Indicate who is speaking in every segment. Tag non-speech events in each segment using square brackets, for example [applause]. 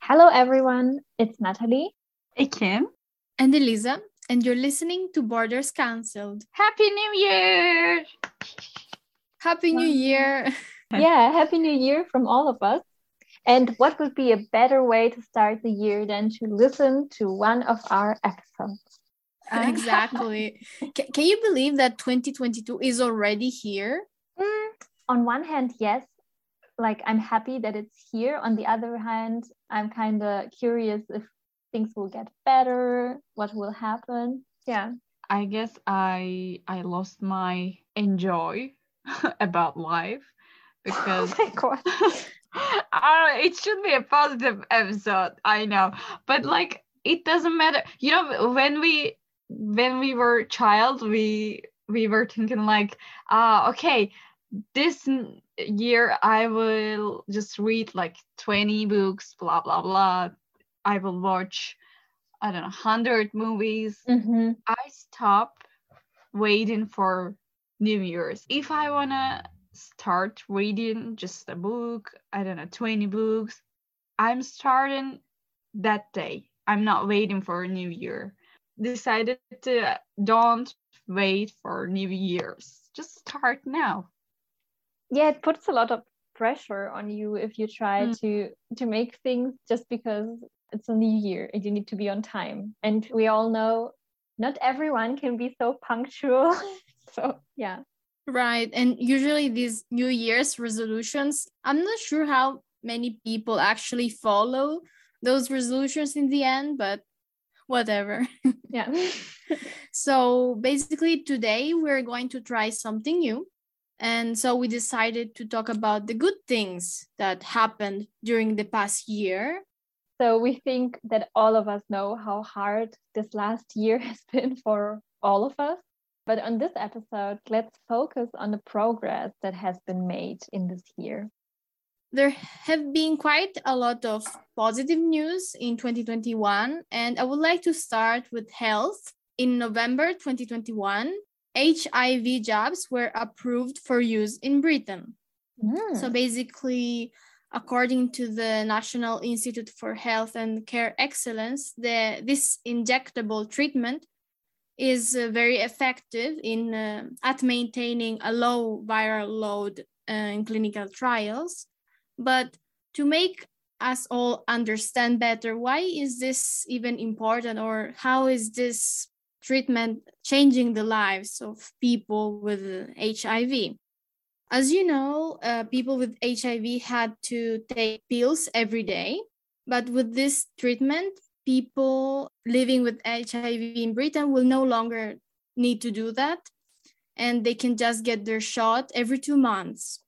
Speaker 1: Hello, everyone. It's Natalie.
Speaker 2: Ekim.
Speaker 3: And Elisa, and you're listening to Borders Cancelled.
Speaker 2: Happy New Year!
Speaker 3: Happy New Year! [laughs]
Speaker 1: yeah, Happy New Year from all of us. And what would be a better way to start the year than to listen to one of our episodes?
Speaker 3: Exactly. [laughs] can, can you believe that 2022 is already here?
Speaker 1: Mm, on one hand, yes. Like I'm happy that it's here. On the other hand, I'm kind of curious if things will get better, what will happen. Yeah.
Speaker 2: I guess I I lost my enjoy [laughs] about life because [laughs]
Speaker 1: oh my god.
Speaker 2: uh, it should be a positive episode, I know. But like it doesn't matter. You know, when we when we were child, we we were thinking like, ah, uh, okay, this year I will just read like 20 books, blah blah blah. I will watch, I don't know, 100 movies.
Speaker 1: Mm-hmm.
Speaker 2: I stop waiting for New Year's. If I want to start reading just a book, I don't know, 20 books, I'm starting that day. I'm not waiting for a new year. Decided to don't wait for New Year's. Just start now.
Speaker 1: Yeah, it puts a lot of pressure on you if you try mm. to to make things just because it's a new year and you need to be on time. And we all know not everyone can be so punctual. [laughs] so, yeah.
Speaker 3: Right. And usually these New Year's resolutions, I'm not sure how many people actually follow those resolutions in the end, but whatever.
Speaker 1: Yeah. [laughs]
Speaker 3: so basically, today we're going to try something new. And so we decided to talk about the good things that happened during the past year
Speaker 1: so we think that all of us know how hard this last year [laughs] has been for all of us. But on this episode, let's focus on the progress that has been made in this year.
Speaker 3: There have been quite a lot of positive news in 2021, and I would like to start with health. In November 2021, HIV jabs were approved for use in Britain. Mm. So basically, according to the National Institute for Health and Care Excellence, the, this injectable treatment is uh, very effective in uh, at maintaining a low viral load uh, in clinical trials. But to make us all understand better, why is this even important, or how is this treatment changing the lives of people with HIV? As you know, uh, people with HIV had to take pills every day. But with this treatment, people living with HIV in Britain will no longer need to do that. And they can just get their shot every two months,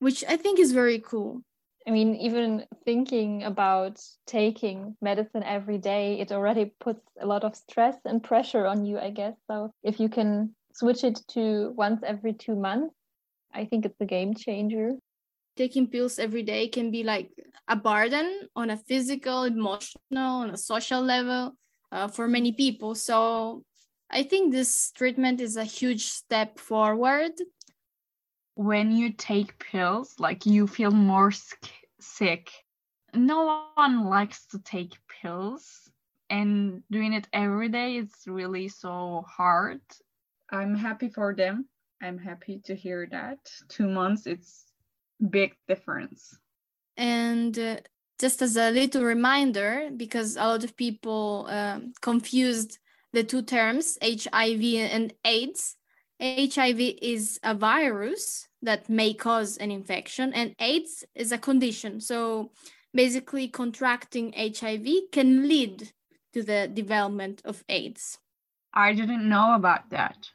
Speaker 3: which I think is very cool.
Speaker 1: I mean, even thinking about taking medicine every day, it already puts a lot of stress and pressure on you, I guess. So if you can switch it to once every two months, I think it's a game changer.
Speaker 3: Taking pills every day can be like a burden on a physical, emotional, on a social level uh, for many people. So I think this treatment is a huge step forward.
Speaker 2: When you take pills, like you feel more sick. No one likes to take pills, and doing it every day is really so hard. I'm happy for them I'm happy to hear that. Two months, it's big difference.
Speaker 3: And uh, just as a little reminder, because a lot of people um, confused the two terms, HIV and AIDS. HIV is a virus that may cause an infection, and AIDS is a condition. So basically, contracting HIV can lead to the development of AIDS.
Speaker 2: I didn't know about that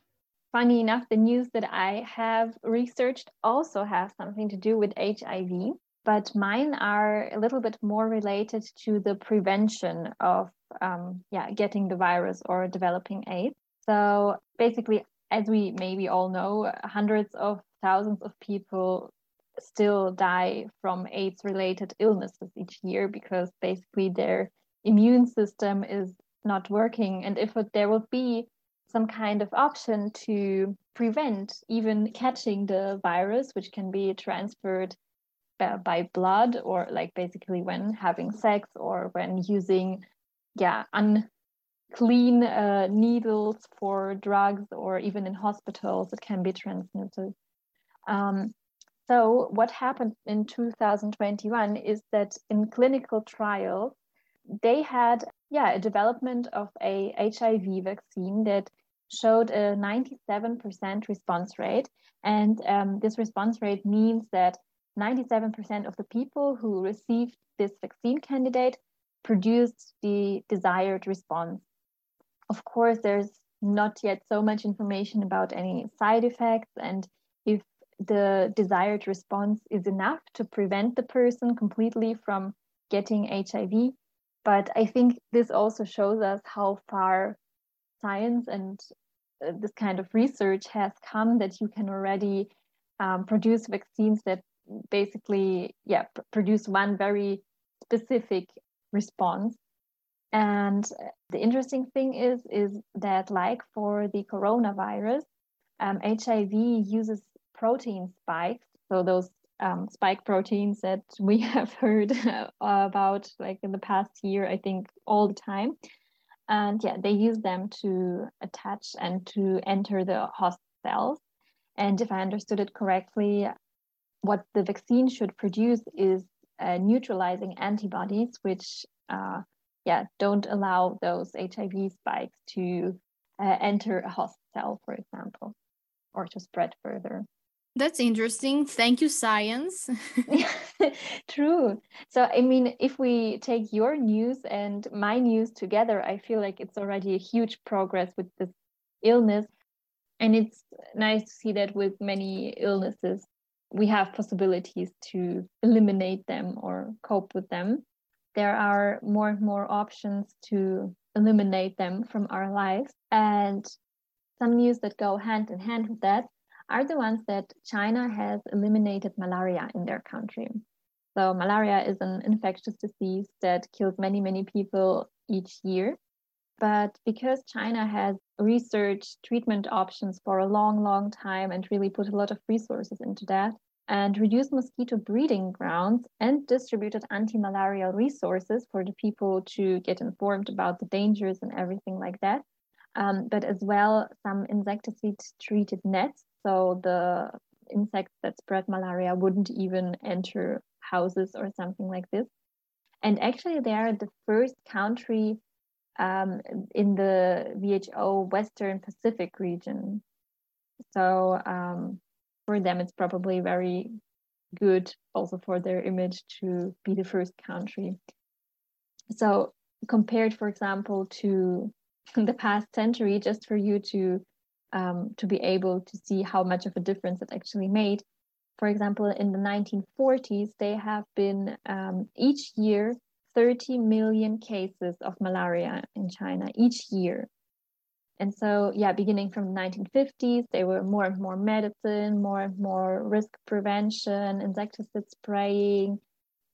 Speaker 1: funny enough, the news that I have researched also has something to do with HIV, but mine are a little bit more related to the prevention of um, yeah, getting the virus or developing AIDS. So basically, as we maybe all know, hundreds of thousands of people still die from AIDS related illnesses each year because basically their immune system is not working. And if there will be some kind of option to prevent even catching the virus, which can be transferred by blood or like basically when having sex or when using yeah unclean uh, needles for drugs or even in hospitals it can be transmitted um, so what happened in 2021 is that in clinical trials they had yeah a development of a hiv vaccine that showed a 97% response rate and um, this response rate means that 97% of the people who received this vaccine candidate produced the desired response. Of course, there's not yet so much information about any side effects and if the desired response is enough to prevent the person completely from getting HIV. But I think this also shows us how far science and uh, this kind of research has come that you can already um, produce vaccines that basically yeah pr- produce one very specific response and the interesting thing is is that like for the coronavirus um, hiv uses protein spikes. So those um, spike proteins that we [laughs] have heard about like in the past year i think all the time. And yeah they use them to attach and to enter the host cells. And if i understood it correctly what the vaccine should produce is uh, neutralizing antibodies, which uh, yeah don't allow those HIV spikes to uh, enter a host cell, for example, or to spread further.
Speaker 3: That's interesting. Thank you, science. [laughs]
Speaker 1: True. So, I mean, if we take your news and my news together, I feel like it's already a huge progress with this illness. And it's nice to see that with many illnesses, we have possibilities to eliminate them or cope with them. There are more and more options to eliminate them from our lives. And some news that go hand in hand with that are the ones that China has eliminated malaria in their country. So, malaria is an infectious disease that kills many, many people each year. But because China has researched treatment options for a long, long time and really put a lot of resources into that, and reduced mosquito breeding grounds and distributed anti-malarial resources for the people to get informed about the dangers and everything like that. Um, but as well some insecticide treated nets. So the insects that spread malaria wouldn't even enter houses or something like this. And actually, they are the first country um, in the WHO Western Pacific region. So um, for them it's probably very good also for their image to be the first country. So compared for example to [laughs] the past century just for you to um, to be able to see how much of a difference it actually made for example in the 1940s they have been um, each year 30 million cases of malaria in china each year and so, yeah, beginning from the 1950s, there were more and more medicine, more and more risk prevention, insecticide spraying,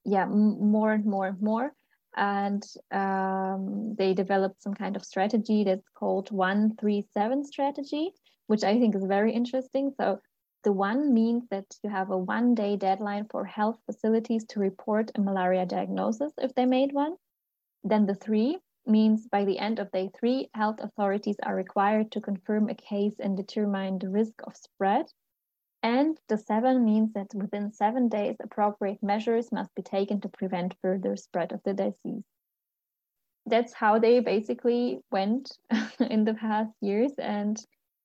Speaker 1: yeah, more and more and more. And um, they developed some kind of strategy that's called 137 strategy, which I think is very interesting. So, the one means that you have a one day deadline for health facilities to report a malaria diagnosis if they made one. Then the three means by the end of day three, health authorities are required to confirm a case and determine the risk of spread. And the seven means that within seven days, appropriate measures must be taken to prevent further spread of the disease. That's how they basically went [laughs] in the past years, and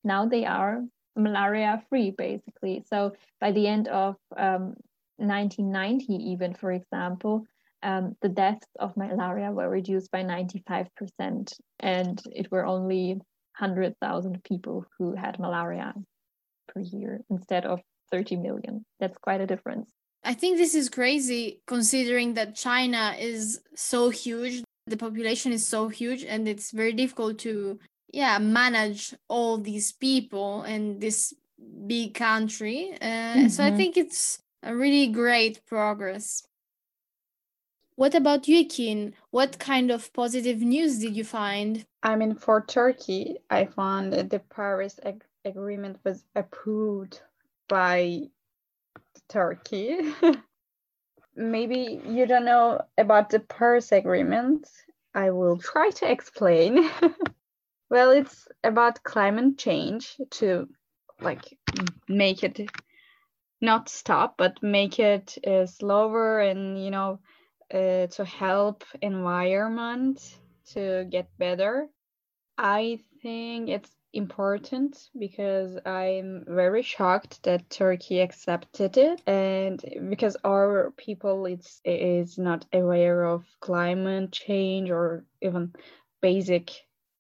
Speaker 1: now they are malaria free, basically. So by the end of um, 1990, even for example, um, the deaths of malaria were reduced by 95%, and it were only 100,000 people who had malaria per year instead of 30 million. That's quite a difference.
Speaker 3: I think this is crazy considering that China is so huge, the population is so huge, and it's very difficult to yeah manage all these people in this big country. Uh, mm-hmm. So I mm-hmm. think it's a really great progress. What about you, Ekim? What kind of positive news did you find?
Speaker 2: I mean, for Turkey, I found the Paris ag- agreement was approved by Turkey. [laughs] Maybe you don't know about the Paris Agreement. I will try to explain. [laughs] well, it's about climate change to like make it not stop, but make it uh, slower and you know uh, to help environment to get better. I think it's important because I'm very shocked that Turkey accepted it and because our people it's is not aware of climate change or even basic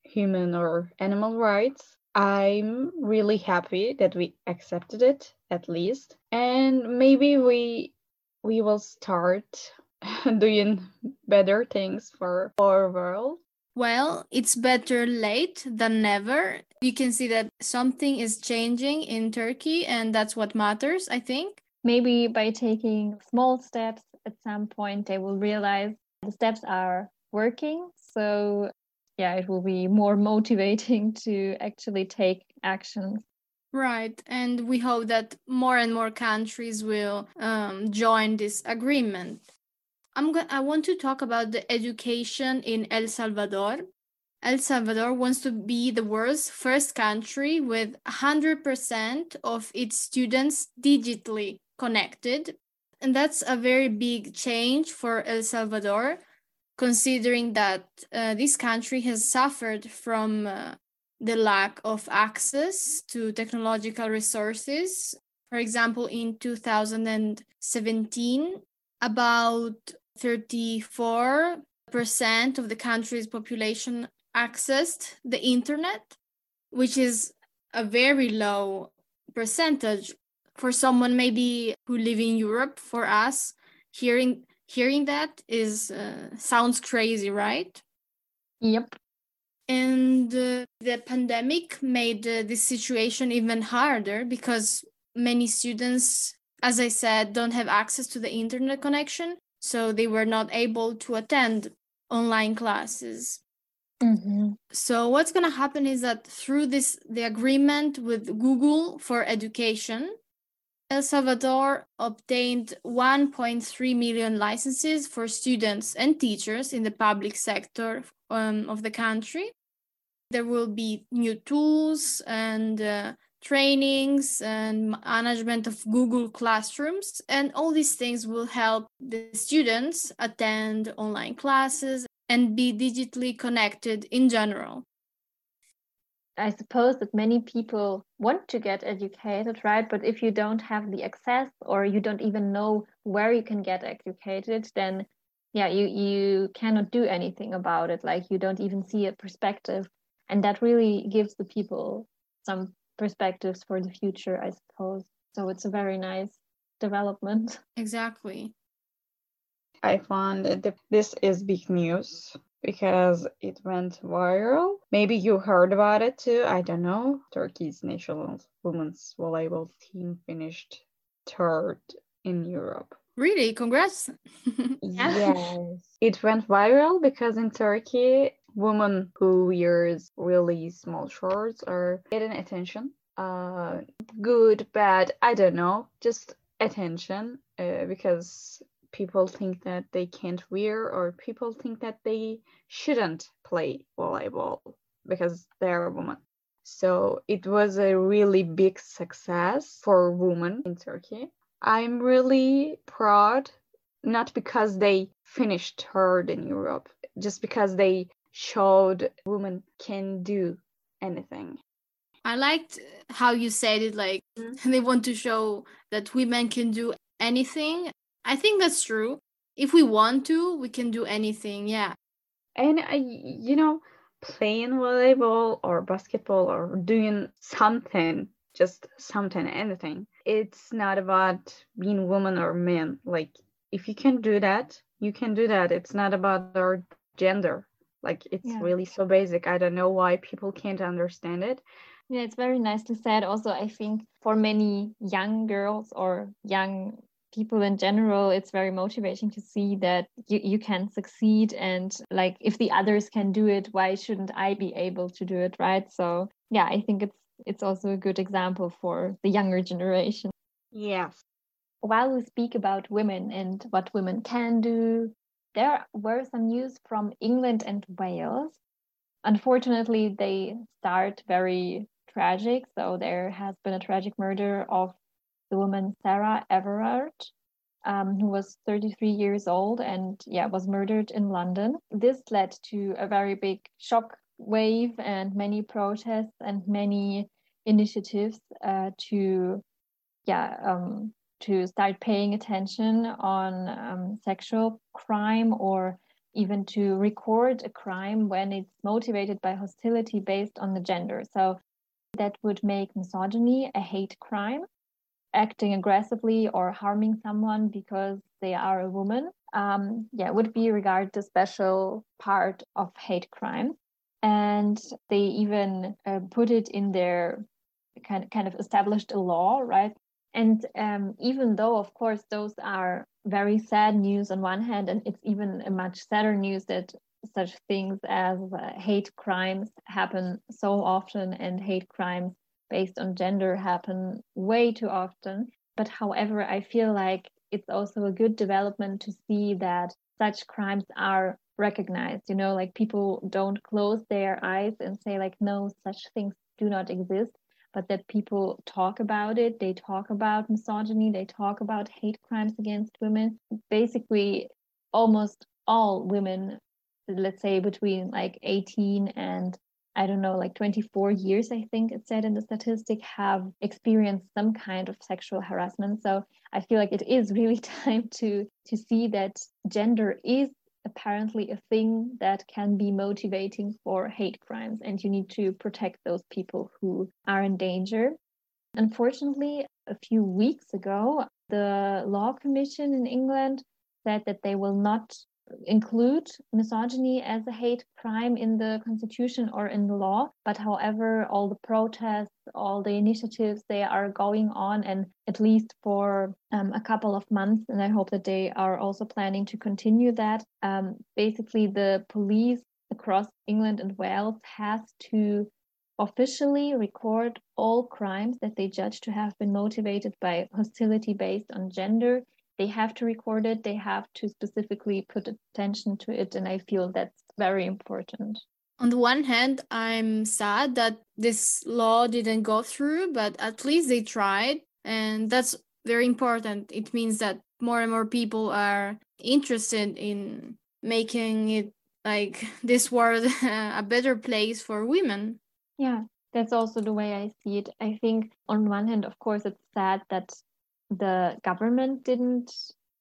Speaker 2: human or animal rights. I'm really happy that we accepted it at least and maybe we we will start [laughs] doing better things for our world
Speaker 3: well, it's better late than never. You can see that something is changing in Turkey, and that's what matters, I think.
Speaker 1: Maybe by taking small steps at some point, they will realize the steps are working. So, yeah, it will be more [laughs] motivating to actually take actions.
Speaker 3: Right. And we hope that more and more countries will um, join this agreement. I'm go- I want to talk about the education in El Salvador. El Salvador wants to be the world's first country with 100% of its students digitally connected. And that's a very big change for El Salvador, considering that uh, this country has suffered from uh, the lack of access to technological resources. For example, in 2017, about 34% of the country's population accessed the internet, which is a very low percentage for someone maybe who live in Europe. For us, hearing hearing that is uh, sounds crazy, right?
Speaker 1: Yep.
Speaker 3: And uh, the pandemic made uh, this situation even harder because many students, as I said, don't have access to the internet connection so they were not able to attend online classes.
Speaker 1: Mm-hmm.
Speaker 3: So what's going to happen is that through this the agreement with Google for education, El Salvador obtained 1.3 million licenses for students and teachers in the public sector um, of the country. There will be new tools and uh, trainings and management of Google Classrooms. And all these things will help the students attend online classes and be digitally connected in general.
Speaker 1: I suppose that many people want to get educated, right? But if you don't have the access or you don't even know where you can get educated, then yeah, you you cannot do anything about it. Like you don't even see a perspective. And that really gives the people some perspectives for the future, I suppose. So it's a very nice development. [laughs]
Speaker 3: Exactly.
Speaker 2: I found that this is big news because it went viral. Maybe you heard about it too. I don't know. Turkey's national women's volleyball team finished third in Europe.
Speaker 3: Really? Congrats. [laughs]
Speaker 2: yes. It went viral because in Turkey, women who wears really small shorts are getting attention. Uh, good, bad, I don't know, just attention uh, because people think that they can't wear or people think that they shouldn't play volleyball because they're a woman. So it was a really big success for women in Turkey. I'm really proud, not because they finished third in Europe, just because they showed women can do anything.
Speaker 3: I liked how you said it like mm-hmm. they want to show that women can do anything. I think that's true. If we want to, we can do anything. Yeah.
Speaker 2: And uh, you know, playing volleyball or basketball or doing something, just something, anything. It's not about being woman or man. Like if you can do that, you can do that. It's not about our gender like it's yeah. really so basic. I don't know why people can't understand it.
Speaker 1: Yeah, it's very nicely said. Also, I think for many young girls or young people in general, it's very motivating to see that you, you can succeed. And like, if the others can do it, why shouldn't I be able to do it? Right. So, yeah, I think it's it's also a good example for the younger generation.
Speaker 2: Yes.
Speaker 1: While we speak about women and what women can do, there were some news from England and Wales. Unfortunately, they start very tragic. So there has been a tragic murder of the woman Sarah Everard, um, who was 33 years old and yeah was murdered in London. This led to a very big shock wave and many protests and many initiatives uh, to yeah um, to start paying attention on um, sexual crime or even to record a crime when it's motivated by hostility based on the gender. So that would make misogyny a hate crime acting aggressively or harming someone because they are a woman, um, yeah, would be regarded a special part of hate crime. And they even uh, put it in their kind of, kind of established a law, right? And um, even though, of course, those are very sad news on one hand, and it's even a much sadder news that such things as uh, hate crimes happen so often, and hate crimes based on gender happen way too often. But however, I feel like it's also a good development to see that such crimes are recognized. You know, like people don't close their eyes and say, like, no, such things do not exist, but that people talk about it. They talk about misogyny, they talk about hate crimes against women. Basically, almost all women, let's say between like 18 and I don't know, like 24 years, I think it said in the statistic, have experienced some kind of sexual harassment. So I feel like it is really [laughs] time to to see that gender is apparently a thing that can be motivating for hate crimes, and you need to protect those people who are in danger. Unfortunately, a few weeks ago, the Law Commission in England said that they will not include misogyny as a hate crime in the constitution or in the law but however all the protests all the initiatives they are going on and at least for um, a couple of months and i hope that they are also planning to continue that. Um, basically the police across england and wales has to officially record all crimes that they judge to have been motivated by hostility based on gender they have to record it they have to specifically put attention to it and i feel that's very important.
Speaker 3: On the one hand i'm sad that this law didn't go through but at least they tried and that's very important. It means that more and more people are interested in making it like [laughs] this world [laughs] a better place for women.
Speaker 1: Yeah that's also the way i see it. I think on one hand of course it's sad that the government didn't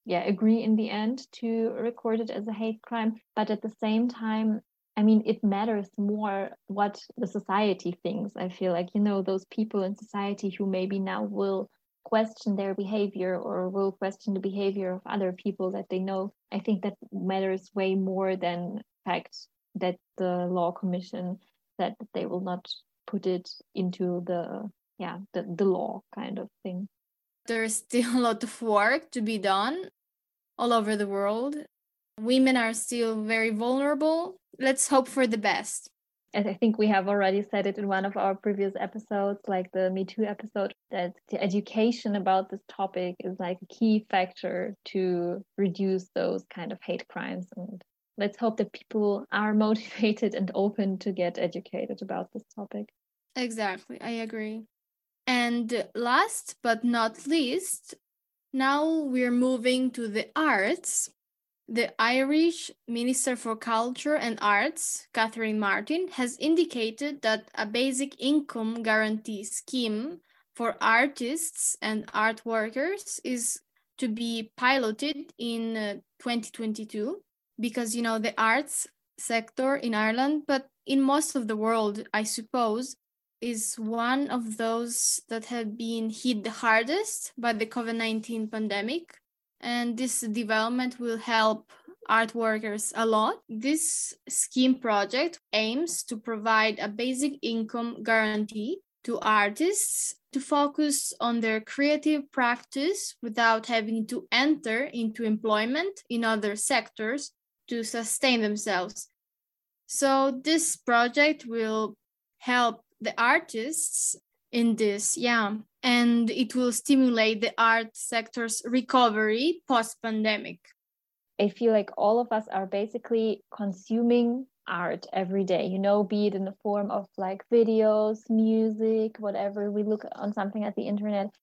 Speaker 1: yeah agree in the end to record it as a hate crime but at the same time i mean it matters more what the society thinks. I feel like you know those people in society who maybe now will question their behavior or will question the behavior of other people that they know i think that matters way more than fact that the law commission said that they will not put it into the yeah the, the law kind of thing
Speaker 3: there's still [laughs] a lot of work to be done all over the world. Women are still very vulnerable. Let's hope for the best.
Speaker 1: And I think we have already said it in one of our previous episodes, like the Me Too episode, that the education about this topic is like a key factor to reduce those kind of hate crimes. And let's hope that people are [laughs] motivated and open to get educated about this topic.
Speaker 3: Exactly. I agree. And last but not least, now we're moving to the arts. The Irish Minister for Culture and Arts, Catherine Martin, has indicated that a basic income guarantee scheme for artists and art workers is to be piloted in uh, 2022 because you know the arts sector in Ireland but in most of the world I suppose is one of those that have been hit the hardest by the COVID 19 pandemic. And this development will help art workers a lot. This scheme project aims to provide a basic income guarantee to artists to focus on their creative practice without having to enter into employment in other sectors to sustain themselves. So, this project will help the artists in this. Yeah. And it will stimulate the art sector's recovery post pandemic.
Speaker 1: I feel like all of us are basically consuming art every day, you know, be it in the form of like videos, music, whatever. We look on something at the internet.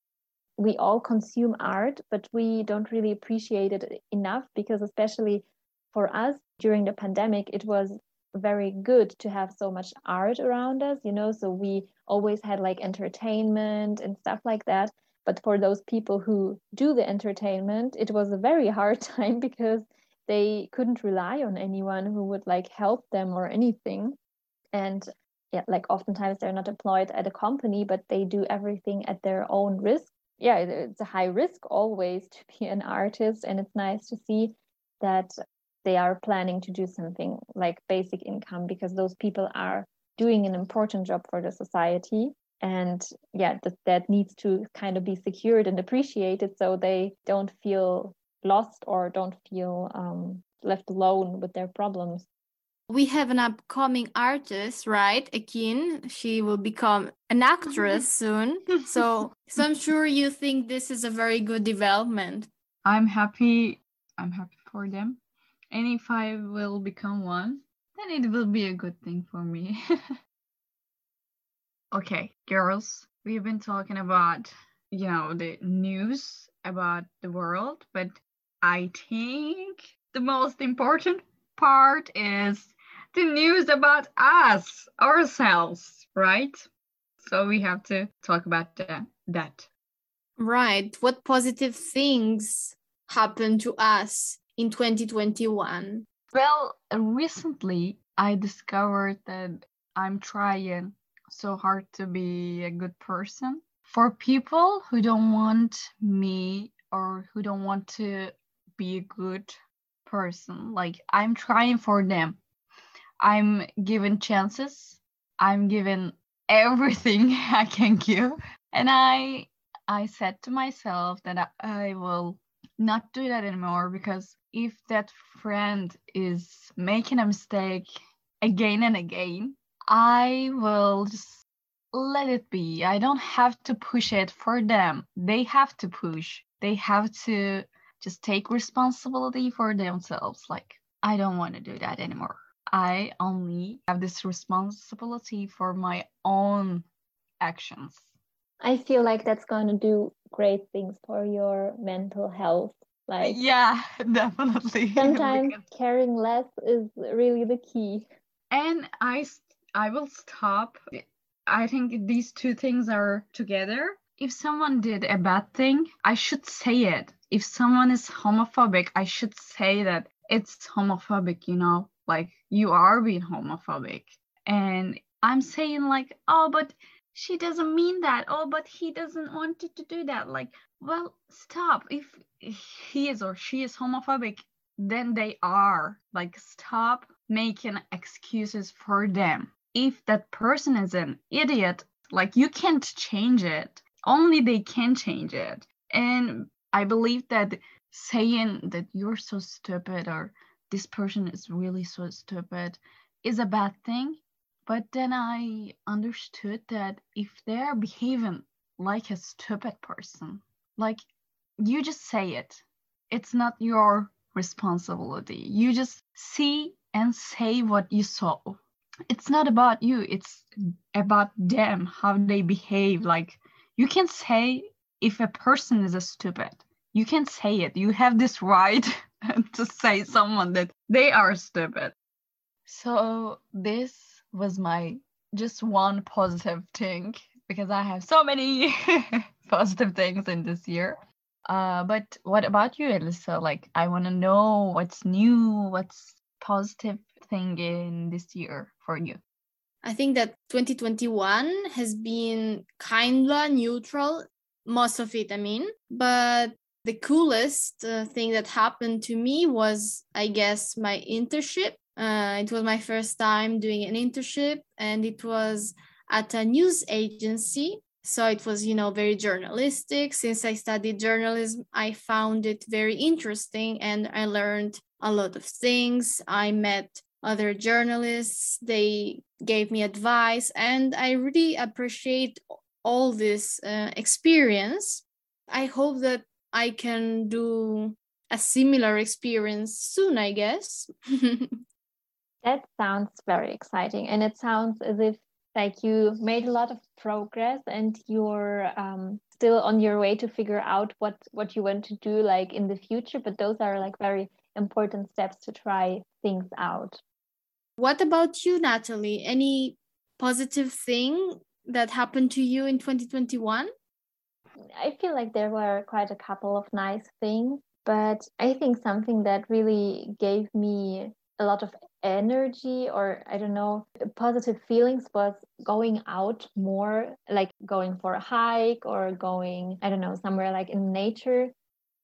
Speaker 1: We all consume art, but we don't really appreciate it enough because, especially for us during the pandemic, it was very good to have so much art around us, you know. So we always had like entertainment and stuff like that. But for those people who do the entertainment, it was a very hard [laughs] time because they couldn't rely on anyone who would like help them or anything and yeah like oftentimes they're not employed at a company but they do everything at their own risk yeah it's a high risk always to be an artist and it's nice to see that they are planning to do something like basic income because those people are doing an important job for the society and yeah that, that needs to kind of be secured and appreciated so they don't feel lost or don't feel um, left alone with their problems.
Speaker 3: We have an upcoming artist, right? Ekim. She will become an actress soon. So, so I'm sure you think this is a very good development.
Speaker 2: I'm happy. I'm happy for them. And if I will become one, then it will be a good thing for me. [laughs] okay, girls, we've been talking about, you know, the news about the world, but I think the most important part is the news about us, ourselves, right? So we have to talk about the, that.
Speaker 3: Right. What positive things happen to us in 2021?
Speaker 2: Well, recently I discovered that I'm trying so hard to be a good person. For people who don't want me or who don't want to be a good person. Like I'm trying for them. I'm given chances. I'm given everything [laughs] I can give. And I I said to myself that I, I will not do that anymore because if that friend is making a mistake again and again, I will just let it be. I don't have to push it for them. They have to push. They have to just take responsibility for themselves. Like, I don't want to do that anymore. I only have this responsibility for my own actions.
Speaker 1: I feel like that's going to do great things for your mental health. Like,
Speaker 2: yeah, [laughs] definitely. [laughs]
Speaker 1: Sometimes caring less is really the key.
Speaker 2: And I, I will stop. I think these two things are together. If someone did a bad thing, I should say it if someone is homophobic, I should say that it's homophobic, you know, like you are being homophobic. And I'm saying, like, oh, but she doesn't mean that. Oh, but he doesn't want you to do that. Like, well, stop. If he is or she is homophobic, then they are. Like, stop making excuses for them. If that person is an idiot, like, you can't change it. Only they can change it. And I believe that saying that you're so stupid or this person is really so stupid is a bad thing. But then I understood that if they're behaving like a stupid person, like you just say it, it's not your responsibility. You just see and say what you saw. It's not about you, it's about them, how they behave. Like you can say if a person is a stupid you can say it you have this right [laughs] to say someone that they are stupid so this was my just one positive thing because i have so many [laughs] [laughs] positive things in this year uh, but what about you elisa like i want to know what's new what's positive thing in this year for you
Speaker 3: I think that 2021 has been kinda neutral most of it, I mean. But the coolest uh, thing that happened to me was, I guess, my internship. Uh, it was my first time doing an internship, and it was at a news agency. So it was, you know, very journalistic. Since I studied journalism, I found it very interesting and I learned a lot of things. I met other journalists, they gave me advice, and I really appreciate all this uh, experience. I hope that I can do a similar experience soon, I guess. [laughs]
Speaker 1: that sounds very exciting. And it sounds as if like you made a lot of progress and you're um, still on your way to figure out what what you want to do like in the future but those are like very important steps to try things out.
Speaker 3: What about you natalie? Any positive thing that happened to you in 2021
Speaker 1: i feel like there were quite a couple of nice things but i think something that really gave me a lot of energy or I don't know, positive feelings was going out more, like going for a hike or going, I don't know, somewhere like in nature.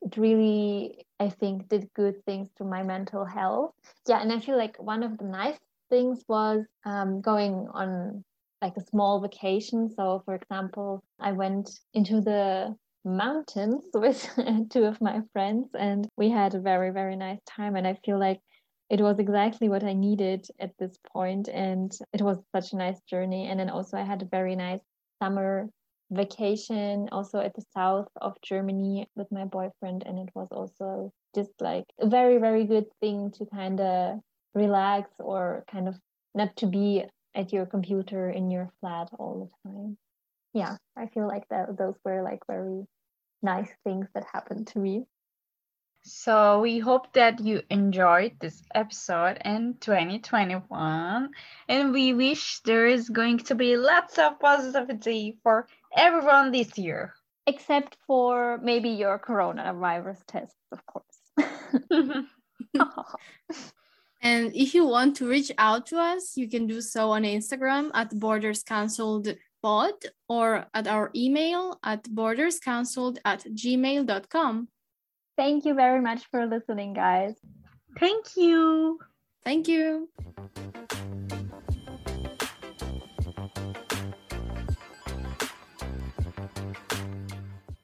Speaker 1: It really, I think, did good things to my mental health. Yeah, and I feel like one of the nice things was um, going on like a small vacation. So, for example, I went into the mountains [laughs] with two of my friends and we had a very, very nice time. And I feel like it was exactly what I needed at this point, and it was such a nice journey. And then also I had a very nice summer vacation also at the south of Germany with my boyfriend, and it was also just like a very very good thing to kind of relax or kind of not to be at your computer in your flat all the time. Yeah, I feel like that those were like very nice things that happened to me.
Speaker 2: So we hope that you enjoyed this episode in 2021 and we wish there is going to be lots of positivity for everyone this year.
Speaker 1: Except for maybe your coronavirus tests, of course. [laughs] [laughs]
Speaker 3: and if you want to reach out to us, you can do so on Instagram at Borders Cancelled Pod or at our email at borderscancelled at gmail.com.
Speaker 1: Thank you very much for listening, guys.
Speaker 2: Thank you.
Speaker 3: Thank you.